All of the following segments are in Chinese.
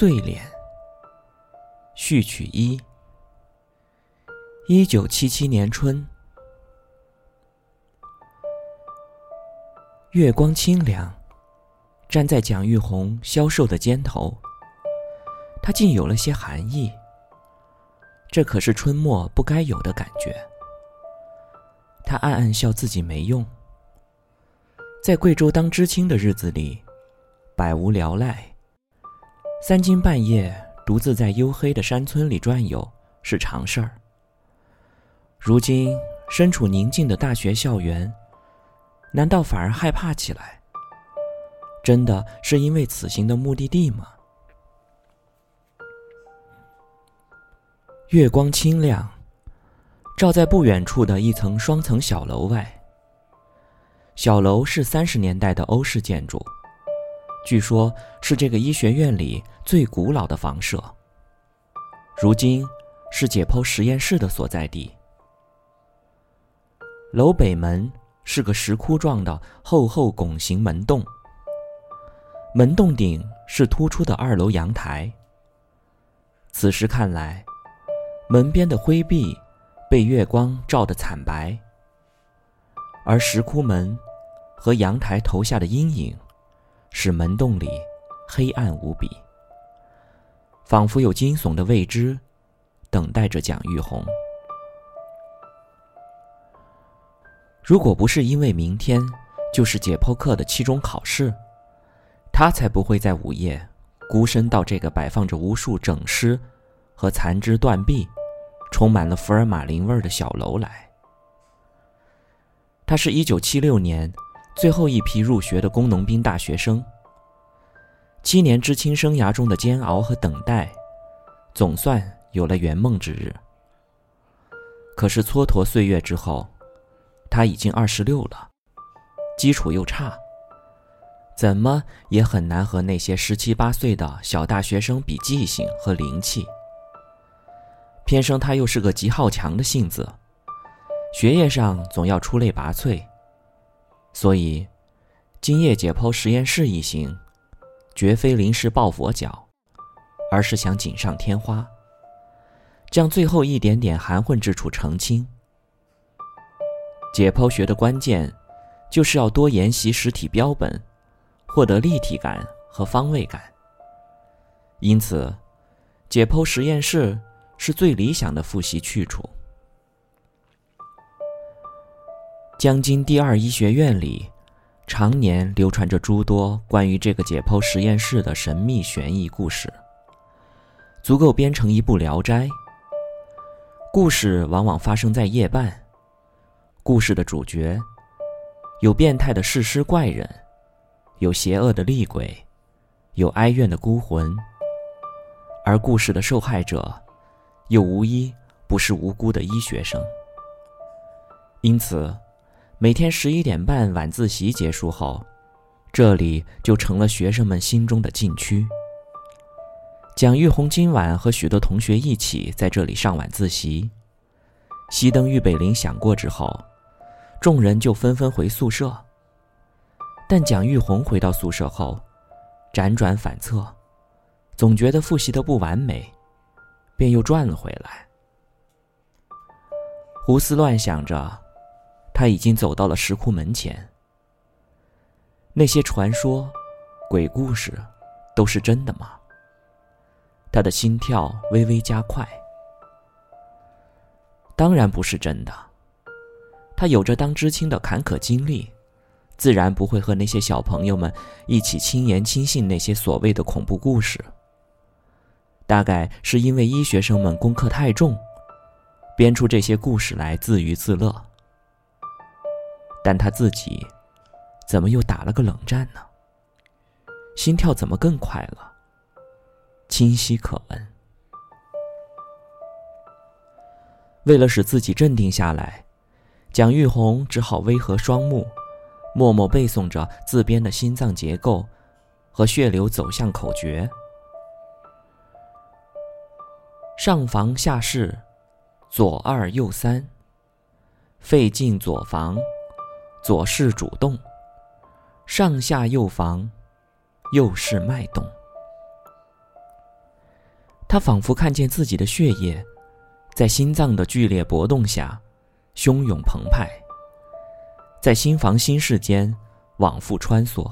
睡莲序曲一。一九七七年春，月光清凉，站在蒋玉红消瘦的肩头，他竟有了些寒意。这可是春末不该有的感觉。他暗暗笑自己没用，在贵州当知青的日子里，百无聊赖。三更半夜独自在黝黑的山村里转悠是常事儿。如今身处宁静的大学校园，难道反而害怕起来？真的是因为此行的目的地吗？月光清亮，照在不远处的一层双层小楼外。小楼是三十年代的欧式建筑。据说，是这个医学院里最古老的房舍。如今，是解剖实验室的所在地。楼北门是个石窟状的厚厚拱形门洞，门洞顶是突出的二楼阳台。此时看来，门边的灰壁被月光照得惨白，而石窟门和阳台投下的阴影。使门洞里黑暗无比，仿佛有惊悚的未知等待着蒋玉红。如果不是因为明天就是解剖课的期中考试，他才不会在午夜孤身到这个摆放着无数整尸和残肢断臂、充满了福尔马林味儿的小楼来。他是一九七六年。最后一批入学的工农兵大学生，七年知青生涯中的煎熬和等待，总算有了圆梦之日。可是蹉跎岁月之后，他已经二十六了，基础又差，怎么也很难和那些十七八岁的小大学生比记性和灵气。偏生他又是个极好强的性子，学业上总要出类拔萃。所以，今夜解剖实验室一行，绝非临时抱佛脚，而是想锦上添花，将最后一点点含混之处澄清。解剖学的关键，就是要多研习实体标本，获得立体感和方位感。因此，解剖实验室是最理想的复习去处。江津第二医学院里，常年流传着诸多关于这个解剖实验室的神秘悬疑故事，足够编成一部《聊斋》。故事往往发生在夜半，故事的主角有变态的嗜尸怪人，有邪恶的厉鬼，有哀怨的孤魂，而故事的受害者又无一不是无辜的医学生。因此。每天十一点半晚自习结束后，这里就成了学生们心中的禁区。蒋玉红今晚和许多同学一起在这里上晚自习。熄灯预备铃响过之后，众人就纷纷回宿舍。但蒋玉红回到宿舍后，辗转反侧，总觉得复习的不完美，便又转了回来，胡思乱想着。他已经走到了石窟门前。那些传说、鬼故事，都是真的吗？他的心跳微微加快。当然不是真的。他有着当知青的坎坷经历，自然不会和那些小朋友们一起轻言轻信那些所谓的恐怖故事。大概是因为医学生们功课太重，编出这些故事来自娱自乐。但他自己，怎么又打了个冷战呢？心跳怎么更快了？清晰可闻。为了使自己镇定下来，蒋玉红只好微合双目，默默背诵着自编的心脏结构和血流走向口诀：上房下室，左二右三，肺进左房。左室主动，上下右房，右室脉动。他仿佛看见自己的血液，在心脏的剧烈搏动下，汹涌澎湃，在心房心室间往复穿梭。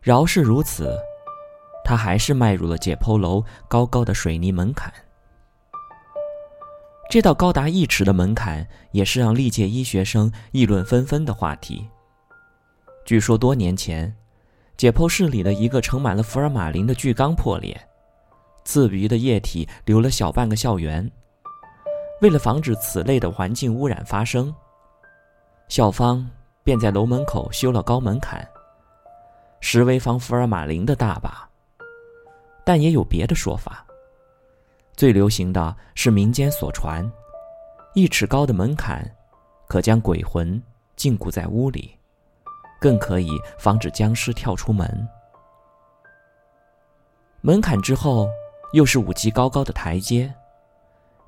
饶是如此，他还是迈入了解剖楼高高的水泥门槛。这道高达一尺的门槛，也是让历届医学生议论纷纷的话题。据说多年前，解剖室里的一个盛满了福尔马林的巨缸破裂，刺鼻的液体流了小半个校园。为了防止此类的环境污染发生，校方便在楼门口修了高门槛，实为防福尔马林的大把。但也有别的说法。最流行的是民间所传，一尺高的门槛，可将鬼魂禁锢在屋里。更可以防止僵尸跳出门。门槛之后，又是五级高高的台阶，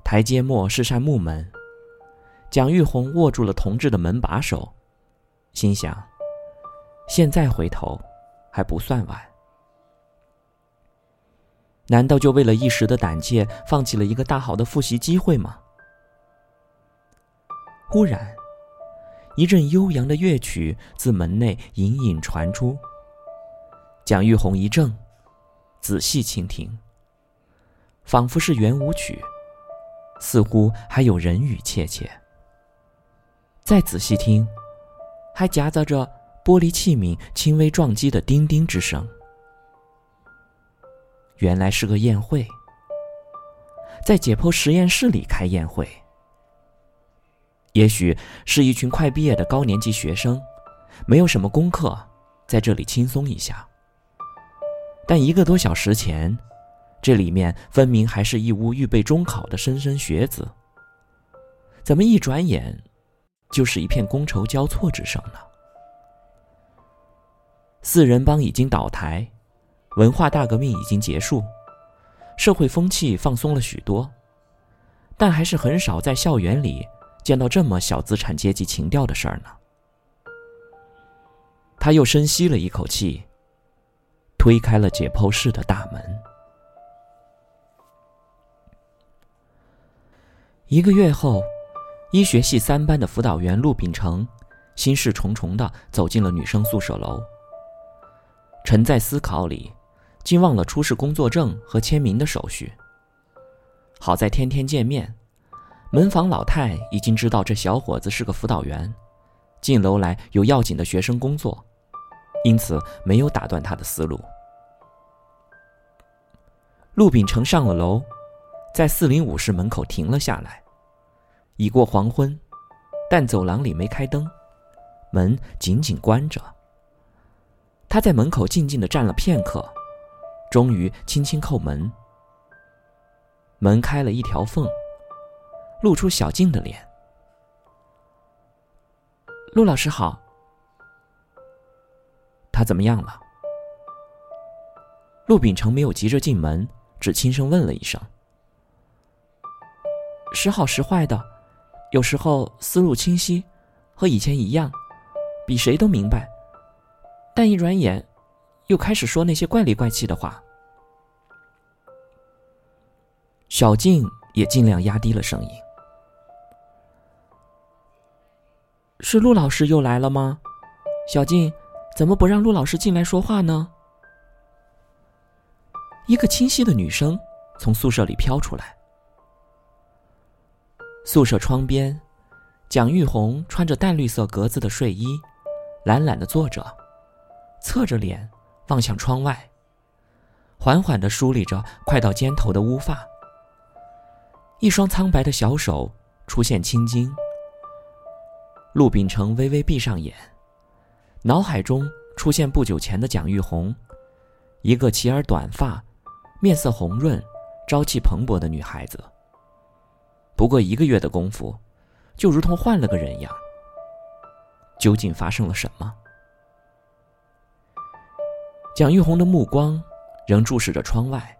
台阶末是扇木门。蒋玉红握住了铜制的门把手，心想：现在回头，还不算晚。难道就为了一时的胆怯，放弃了一个大好的复习机会吗？忽然。一阵悠扬的乐曲自门内隐隐传出。蒋玉红一怔，仔细倾听，仿佛是圆舞曲，似乎还有人语切切。再仔细听，还夹杂着玻璃器皿轻微撞击的叮叮之声。原来是个宴会，在解剖实验室里开宴会。也许是一群快毕业的高年级学生，没有什么功课，在这里轻松一下。但一个多小时前，这里面分明还是一屋预备中考的莘莘学子。怎么一转眼，就是一片觥筹交错之声呢？四人帮已经倒台，文化大革命已经结束，社会风气放松了许多，但还是很少在校园里。见到这么小资产阶级情调的事儿呢，他又深吸了一口气，推开了解剖室的大门。一个月后，医学系三班的辅导员陆秉成心事重重的走进了女生宿舍楼，沉在思考里，竟忘了出示工作证和签名的手续。好在天天见面。门房老太已经知道这小伙子是个辅导员，进楼来有要紧的学生工作，因此没有打断他的思路。陆秉成上了楼，在四零五室门口停了下来。已过黄昏，但走廊里没开灯，门紧紧关着。他在门口静静的站了片刻，终于轻轻叩门。门开了一条缝。露出小静的脸。陆老师好。他怎么样了？陆秉成没有急着进门，只轻声问了一声：“时好时坏的，有时候思路清晰，和以前一样，比谁都明白。但一转眼，又开始说那些怪里怪气的话。”小静也尽量压低了声音。是陆老师又来了吗？小静，怎么不让陆老师进来说话呢？一个清晰的女声从宿舍里飘出来。宿舍窗边，蒋玉红穿着淡绿色格子的睡衣，懒懒的坐着，侧着脸望向窗外，缓缓的梳理着快到肩头的乌发。一双苍白的小手出现青筋。陆秉成微微闭上眼，脑海中出现不久前的蒋玉红，一个齐耳短发、面色红润、朝气蓬勃的女孩子。不过一个月的功夫，就如同换了个人样。究竟发生了什么？蒋玉红的目光仍注视着窗外，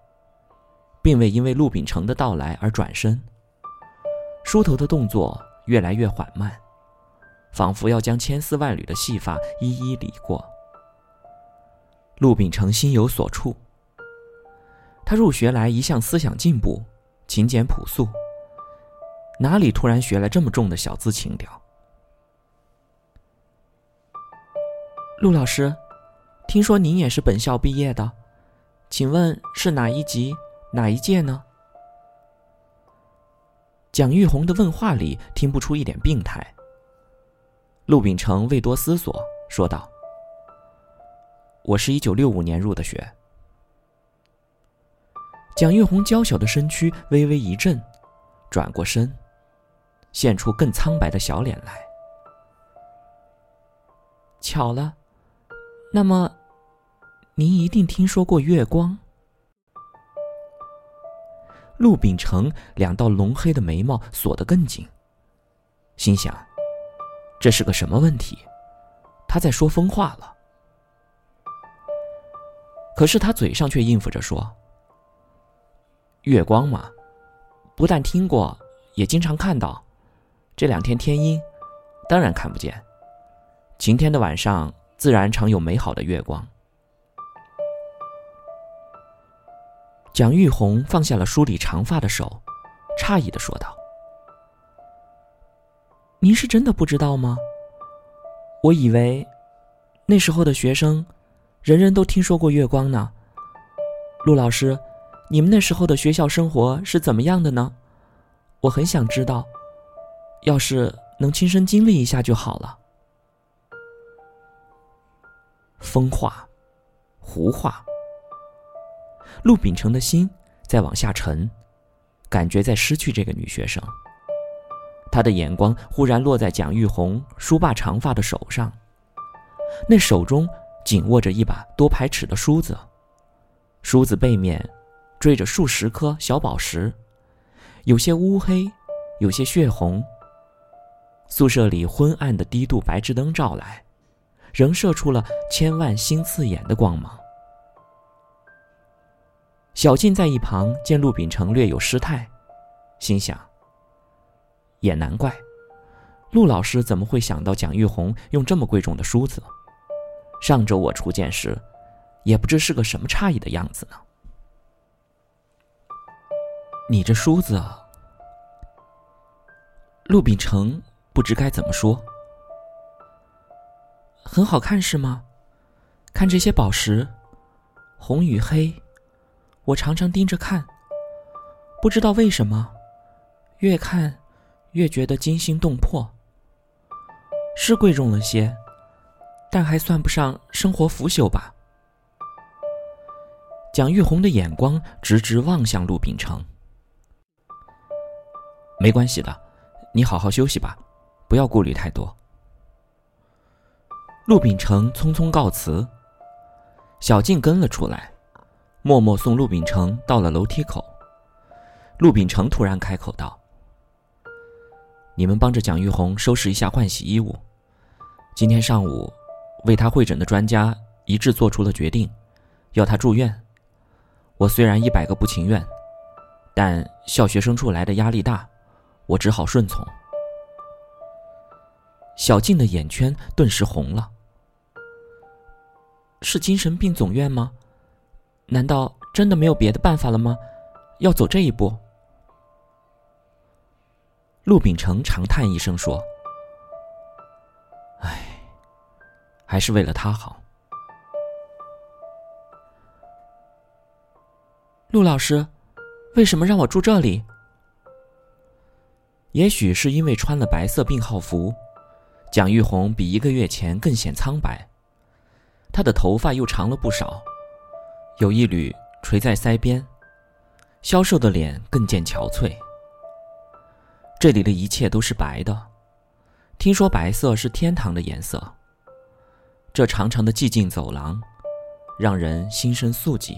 并未因为陆秉成的到来而转身。梳头的动作越来越缓慢。仿佛要将千丝万缕的细发一一理过。陆秉成心有所触。他入学来一向思想进步，勤俭朴素，哪里突然学来这么重的小资情调？陆老师，听说您也是本校毕业的，请问是哪一级、哪一届呢？蒋玉红的问话里听不出一点病态。陆秉成未多思索，说道：“我是一九六五年入的学。”蒋玉红娇小的身躯微微一震，转过身，现出更苍白的小脸来。巧了，那么，您一定听说过月光？陆秉成两道浓黑的眉毛锁得更紧，心想：这是个什么问题？他在说疯话了。可是他嘴上却应付着说：“月光嘛，不但听过，也经常看到。这两天天阴，当然看不见。晴天的晚上，自然常有美好的月光。”蒋玉红放下了梳理长发的手，诧异的说道：“您是真的不知道吗？我以为那时候的学生，人人都听说过月光呢。陆老师，你们那时候的学校生活是怎么样的呢？我很想知道，要是能亲身经历一下就好了。”风话，胡话。陆秉成的心在往下沉，感觉在失去这个女学生。他的眼光忽然落在蒋玉红梳罢长发的手上，那手中紧握着一把多排尺的梳子，梳子背面缀着数十颗小宝石，有些乌黑，有些血红。宿舍里昏暗的低度白炽灯照来，仍射出了千万星刺眼的光芒。小静在一旁见陆秉成略有失态，心想：也难怪，陆老师怎么会想到蒋玉红用这么贵重的梳子？上周我初见时，也不知是个什么诧异的样子呢。你这梳子……陆秉成不知该怎么说。很好看是吗？看这些宝石，红与黑。我常常盯着看，不知道为什么，越看越觉得惊心动魄。是贵重了些，但还算不上生活腐朽吧。蒋玉红的眼光直直望向陆秉成。没关系的，你好好休息吧，不要顾虑太多。陆秉成匆匆告辞，小静跟了出来。默默送陆秉成到了楼梯口。陆秉成突然开口道：“你们帮着蒋玉红收拾一下换洗衣物。今天上午，为他会诊的专家一致做出了决定，要他住院。我虽然一百个不情愿，但校学生处来的压力大，我只好顺从。”小静的眼圈顿时红了。是精神病总院吗？难道真的没有别的办法了吗？要走这一步？陆秉成长叹一声说：“唉，还是为了他好。”陆老师，为什么让我住这里？也许是因为穿了白色病号服，蒋玉红比一个月前更显苍白，她的头发又长了不少。有一缕垂在腮边，消瘦的脸更见憔悴。这里的一切都是白的，听说白色是天堂的颜色。这长长的寂静走廊，让人心生肃寂。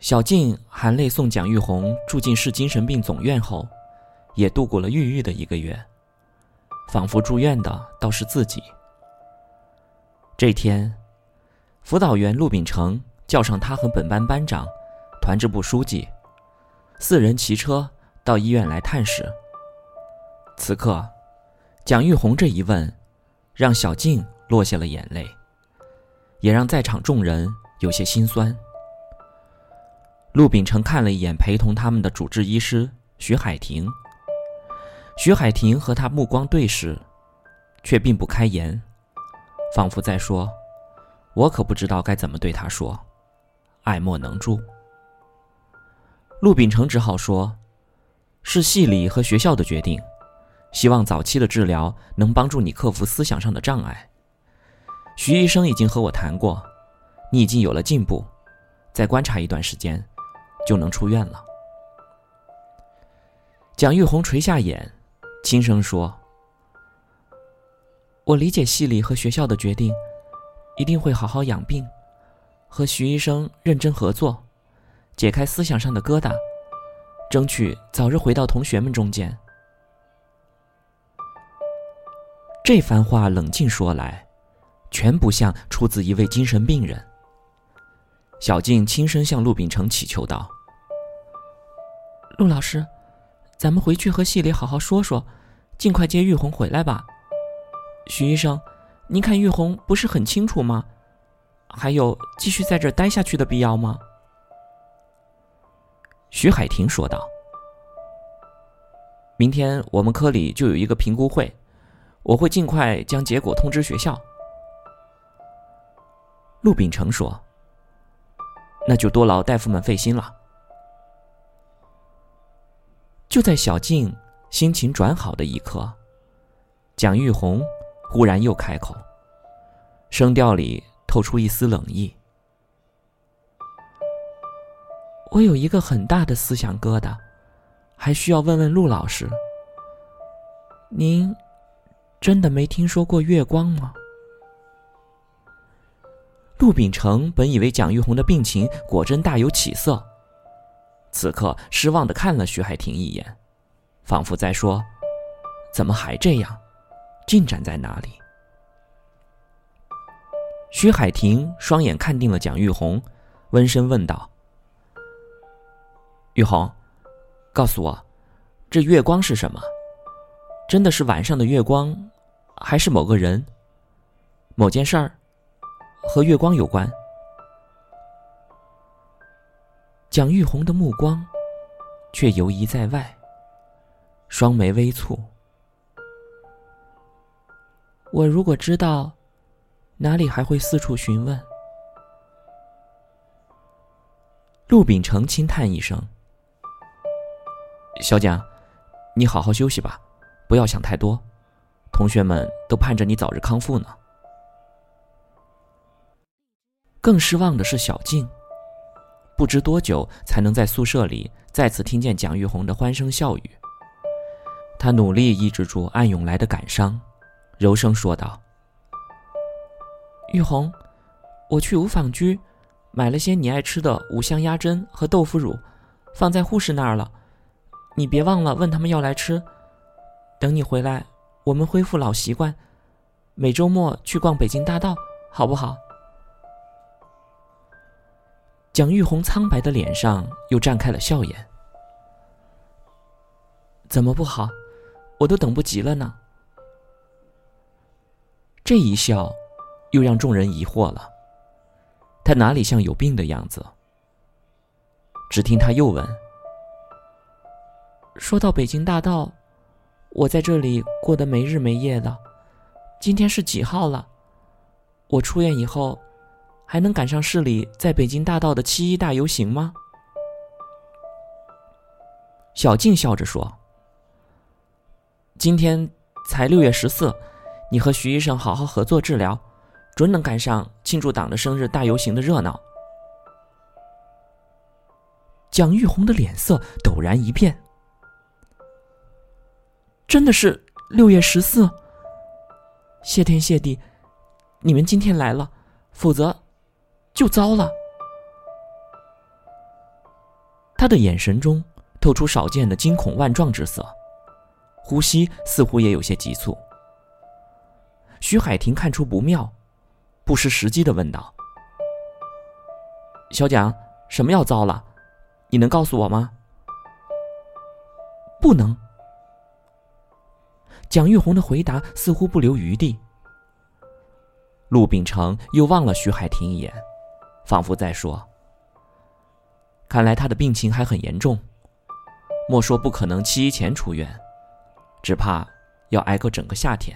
小静含泪送蒋玉红住进市精神病总院后，也度过了郁郁的一个月，仿佛住院的倒是自己。这天。辅导员陆秉成叫上他和本班班长、团支部书记，四人骑车到医院来探视。此刻，蒋玉红这一问，让小静落下了眼泪，也让在场众人有些心酸。陆秉成看了一眼陪同他们的主治医师徐海婷，徐海婷和他目光对视，却并不开言，仿佛在说：“我可不知道该怎么对他说，爱莫能助。”陆秉成只好说：“是系里和学校的决定，希望早期的治疗能帮助你克服思想上的障碍。徐医生已经和我谈过，你已经有了进步，再观察一段时间。”就能出院了。蒋玉红垂下眼，轻声说：“我理解系里和学校的决定，一定会好好养病，和徐医生认真合作，解开思想上的疙瘩，争取早日回到同学们中间。”这番话冷静说来，全不像出自一位精神病人。小静轻声向陆秉成祈求道。陆老师，咱们回去和系里好好说说，尽快接玉红回来吧。徐医生，您看玉红不是很清楚吗？还有继续在这待下去的必要吗？徐海婷说道：“明天我们科里就有一个评估会，我会尽快将结果通知学校。”陆秉成说：“那就多劳大夫们费心了。”就在小静心情转好的一刻，蒋玉红忽然又开口，声调里透出一丝冷意：“我有一个很大的思想疙瘩，还需要问问陆老师。您真的没听说过月光吗？”陆秉成本以为蒋玉红的病情果真大有起色。此刻失望的看了徐海婷一眼，仿佛在说：“怎么还这样？进展在哪里？”徐海婷双眼看定了蒋玉红，温声问道：“玉红，告诉我，这月光是什么？真的是晚上的月光，还是某个人、某件事儿和月光有关？”蒋玉红的目光却游移在外，双眉微蹙。我如果知道，哪里还会四处询问？陆秉成轻叹一声：“小蒋，你好好休息吧，不要想太多。同学们都盼着你早日康复呢。”更失望的是小静。不知多久才能在宿舍里再次听见蒋玉红的欢声笑语。他努力抑制住暗涌来的感伤，柔声说道：“玉红，我去五坊居，买了些你爱吃的五香鸭胗和豆腐乳，放在护士那儿了。你别忘了问他们要来吃。等你回来，我们恢复老习惯，每周末去逛北京大道，好不好？”蒋玉红苍白的脸上又绽开了笑颜。怎么不好？我都等不及了呢。这一笑，又让众人疑惑了。他哪里像有病的样子？只听他又问：“说到北京大道，我在这里过得没日没夜的。今天是几号了？我出院以后。”还能赶上市里在北京大道的七一大游行吗？小静笑着说：“今天才六月十四，你和徐医生好好合作治疗，准能赶上庆祝党的生日大游行的热闹。”蒋玉红的脸色陡然一变：“真的是六月十四？谢天谢地，你们今天来了，否则……”就糟了。他的眼神中透出少见的惊恐万状之色，呼吸似乎也有些急促。徐海婷看出不妙，不失时机的问道：“小蒋，什么要糟了？你能告诉我吗？”不能。蒋玉红的回答似乎不留余地。陆秉成又望了徐海婷一眼。仿佛在说：“看来他的病情还很严重，莫说不可能七一前出院，只怕要挨个整个夏天。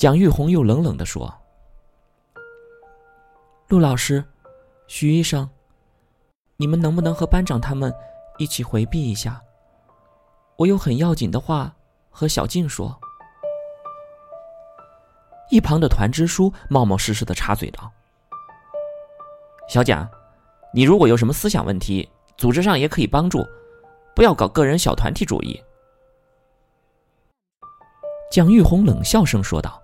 蒋玉红又冷冷地说：“陆老师，徐医生，你们能不能和班长他们一起回避一下？我有很要紧的话和小静说。”一旁的团支书冒冒失失的插嘴道：“小蒋，你如果有什么思想问题，组织上也可以帮助，不要搞个人小团体主义。”蒋玉红冷笑声说道：“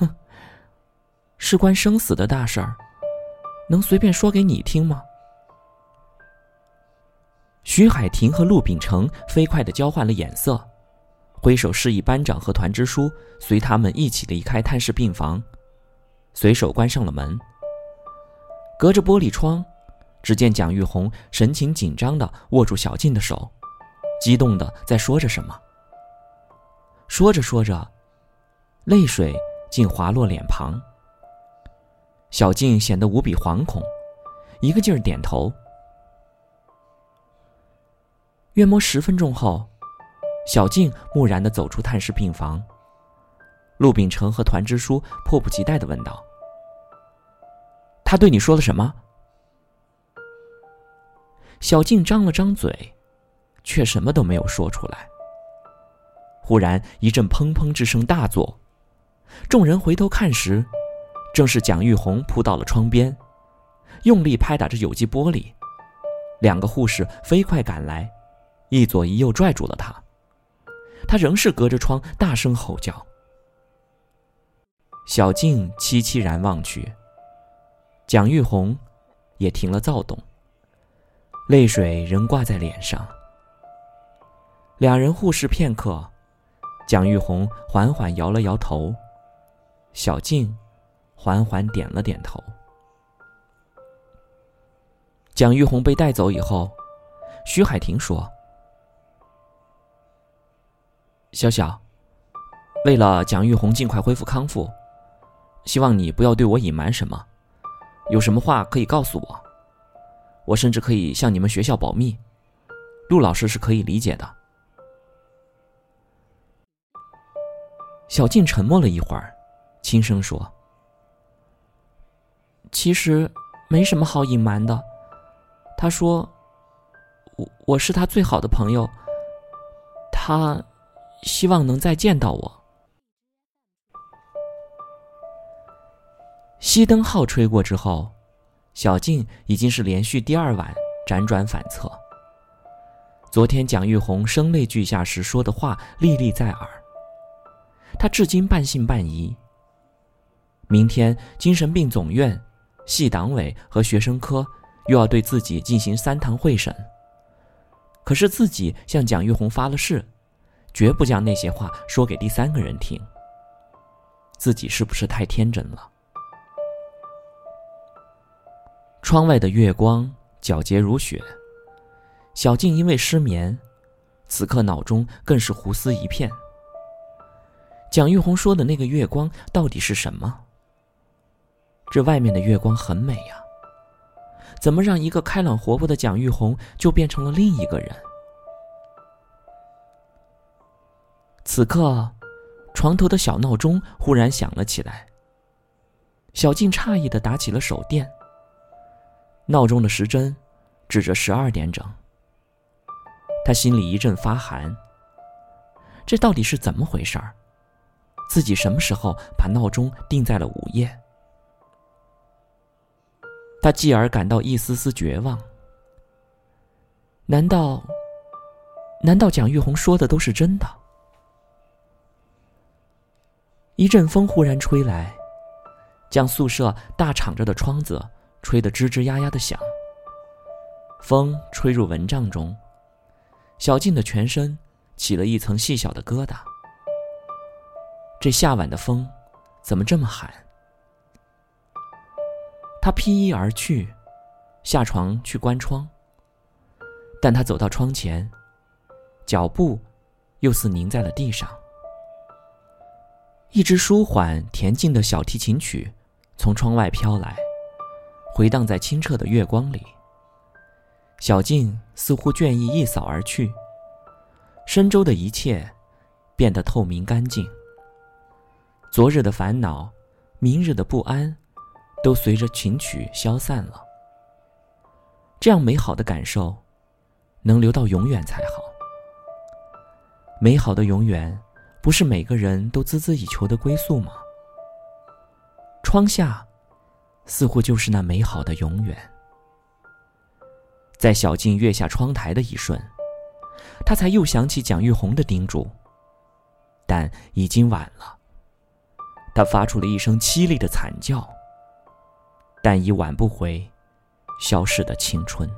哼，事关生死的大事儿，能随便说给你听吗？”徐海婷和陆秉成飞快的交换了眼色。挥手示意班长和团支书随他们一起离开探视病房，随手关上了门。隔着玻璃窗，只见蒋玉红神情紧张的握住小静的手，激动的在说着什么。说着说着，泪水竟滑落脸庞。小静显得无比惶恐，一个劲儿点头。约摸十分钟后。小静木然的走出探视病房，陆秉成和团支书迫不及待的问道：“他对你说了什么？”小静张了张嘴，却什么都没有说出来。忽然一阵砰砰之声大作，众人回头看时，正是蒋玉红扑到了窗边，用力拍打着有机玻璃。两个护士飞快赶来，一左一右拽住了他。他仍是隔着窗大声吼叫。小静凄凄然望去，蒋玉红也停了躁动，泪水仍挂在脸上。两人互视片刻，蒋玉红缓缓摇了摇头，小静缓缓点了点头。蒋玉红被带走以后，徐海婷说。小小，为了蒋玉红尽快恢复康复，希望你不要对我隐瞒什么，有什么话可以告诉我，我甚至可以向你们学校保密，陆老师是可以理解的。小静沉默了一会儿，轻声说：“其实没什么好隐瞒的。他说，我我是他最好的朋友，他。”希望能再见到我。熄灯号吹过之后，小静已经是连续第二晚辗转反侧。昨天蒋玉红声泪俱下时说的话历历在耳，她至今半信半疑。明天精神病总院、系党委和学生科又要对自己进行三堂会审，可是自己向蒋玉红发了誓。绝不将那些话说给第三个人听。自己是不是太天真了？窗外的月光皎洁如雪。小静因为失眠，此刻脑中更是胡思一片。蒋玉红说的那个月光到底是什么？这外面的月光很美呀，怎么让一个开朗活泼的蒋玉红就变成了另一个人？此刻，床头的小闹钟忽然响了起来。小静诧异的打起了手电。闹钟的时针指着十二点整。他心里一阵发寒。这到底是怎么回事儿？自己什么时候把闹钟定在了午夜？他继而感到一丝丝绝望。难道，难道蒋玉红说的都是真的？一阵风忽然吹来，将宿舍大敞着的窗子吹得吱吱呀呀的响。风吹入蚊帐中，小静的全身起了一层细小的疙瘩。这夏晚的风，怎么这么寒？他披衣而去，下床去关窗。但他走到窗前，脚步又似凝在了地上。一支舒缓恬静的小提琴曲从窗外飘来，回荡在清澈的月光里。小静似乎倦意一扫而去，深州的一切变得透明干净。昨日的烦恼，明日的不安，都随着琴曲消散了。这样美好的感受，能留到永远才好。美好的永远，不是每个人都孜孜以求的归宿吗？窗下，似乎就是那美好的永远。在小静跃下窗台的一瞬，他才又想起蒋玉红的叮嘱，但已经晚了。他发出了一声凄厉的惨叫，但已挽不回消逝的青春。